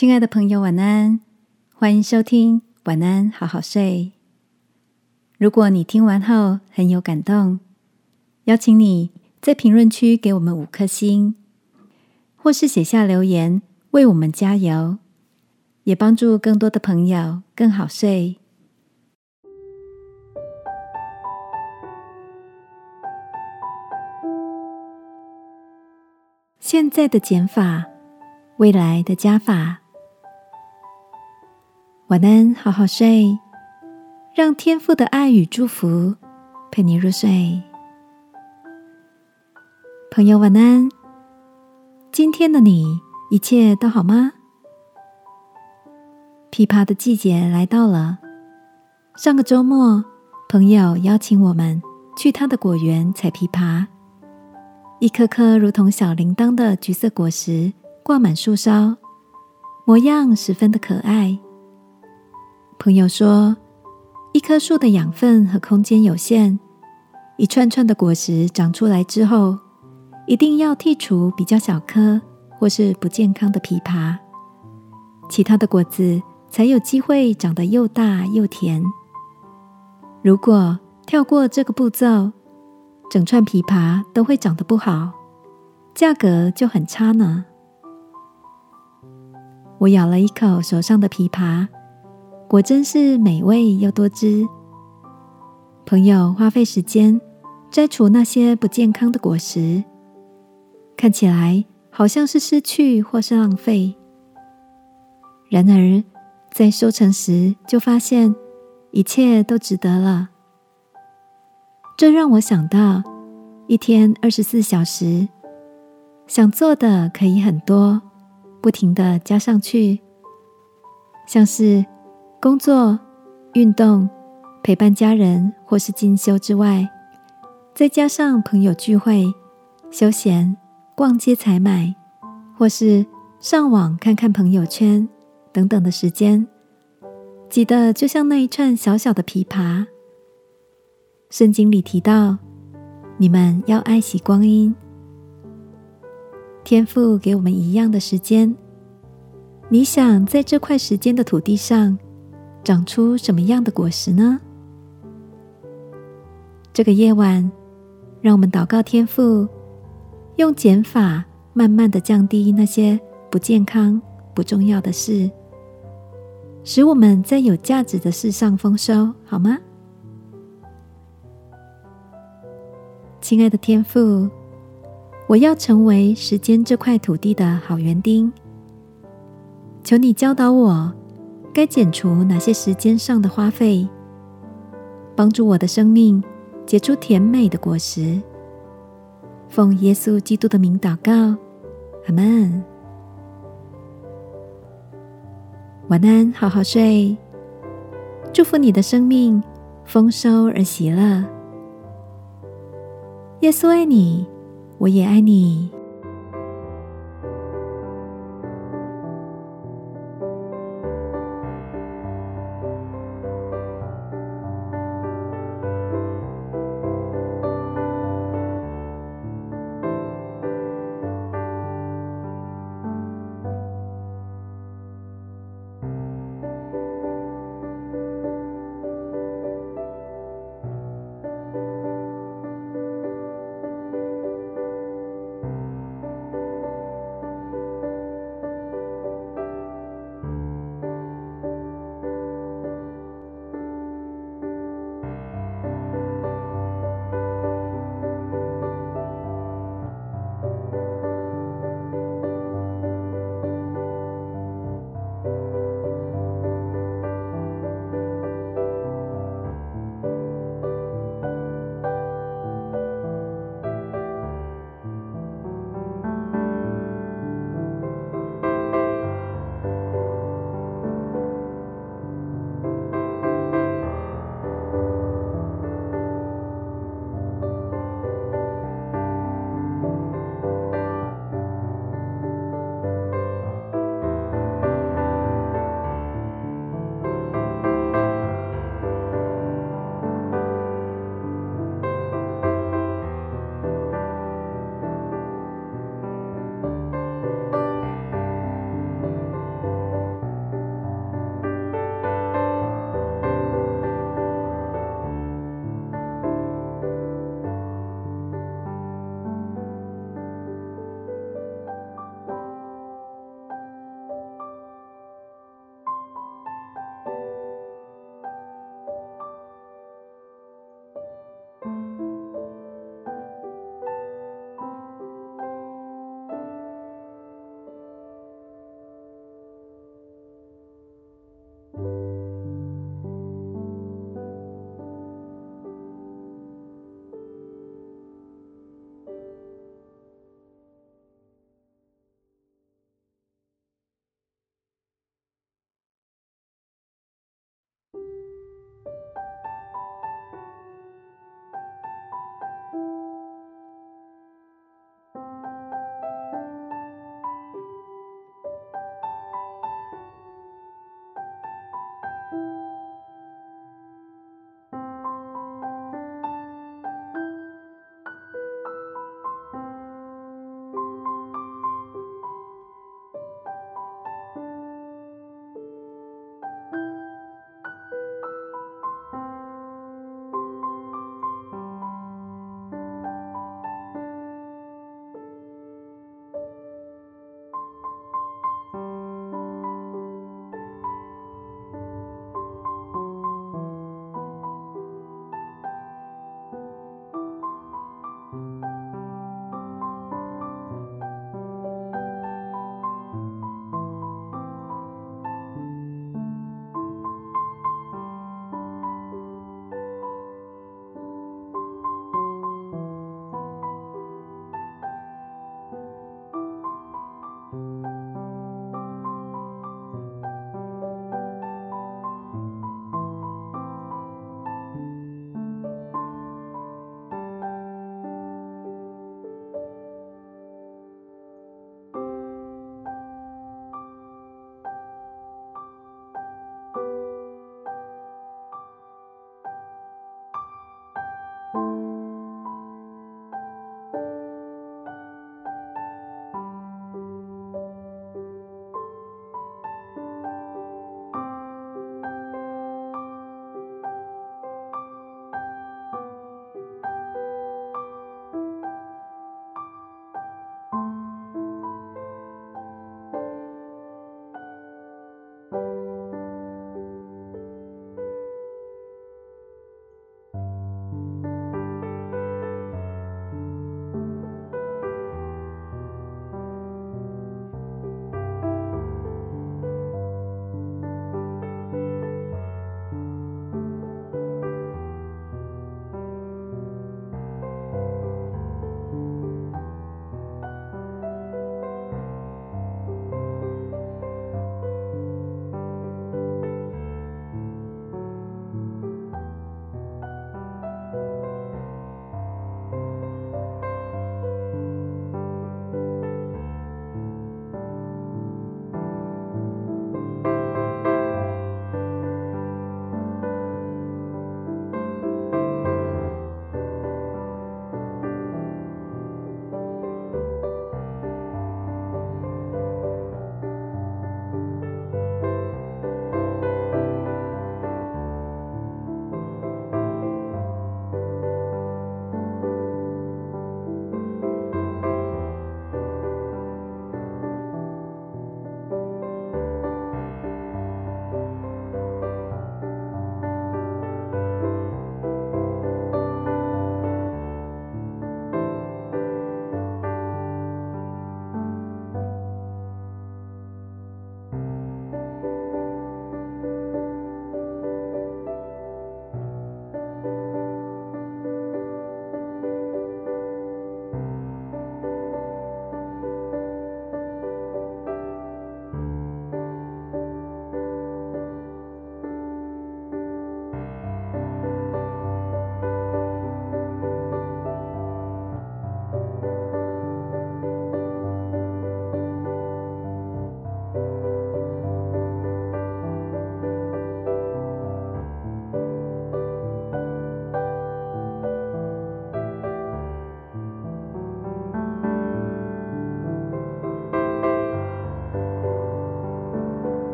亲爱的朋友，晚安！欢迎收听《晚安，好好睡》。如果你听完后很有感动，邀请你在评论区给我们五颗星，或是写下留言为我们加油，也帮助更多的朋友更好睡。现在的减法，未来的加法。晚安，好好睡，让天父的爱与祝福陪你入睡。朋友，晚安。今天的你一切都好吗？枇杷的季节来到了。上个周末，朋友邀请我们去他的果园采枇杷。一颗颗如同小铃铛的橘色果实挂满树梢，模样十分的可爱。朋友说，一棵树的养分和空间有限，一串串的果实长出来之后，一定要剔除比较小颗或是不健康的枇杷，其他的果子才有机会长得又大又甜。如果跳过这个步骤，整串枇杷都会长得不好，价格就很差呢。我咬了一口手上的枇杷，果真是美味又多汁。朋友花费时间摘除那些不健康的果实，看起来好像是失去或是浪费。然而在收成时，就发现一切都值得了。这让我想到，一天二十四小时，想做的可以很多，不停的加上去，像是工作、运动、陪伴家人或是进修之外，再加上朋友聚会、休闲、逛街采买，或是上网看看朋友圈等等的时间，挤得就像那一串小小的枇杷。圣经里提到，你们要爱惜光阴。天父给我们一样的时间，你想在这块时间的土地上长出什么样的果实呢？这个夜晚，让我们祷告天父，用减法慢慢的降低那些不健康、不重要的事，使我们在有价值的事上丰收，好吗？亲爱的天父，我要成为时间这块土地的好园丁。求你教导我，该剪除哪些时间上的花费，帮助我的生命结出甜美的果实。奉耶稣基督的名祷告，阿门。晚安，好好睡。祝福你的生命丰收而喜乐。耶稣爱你，我也爱你。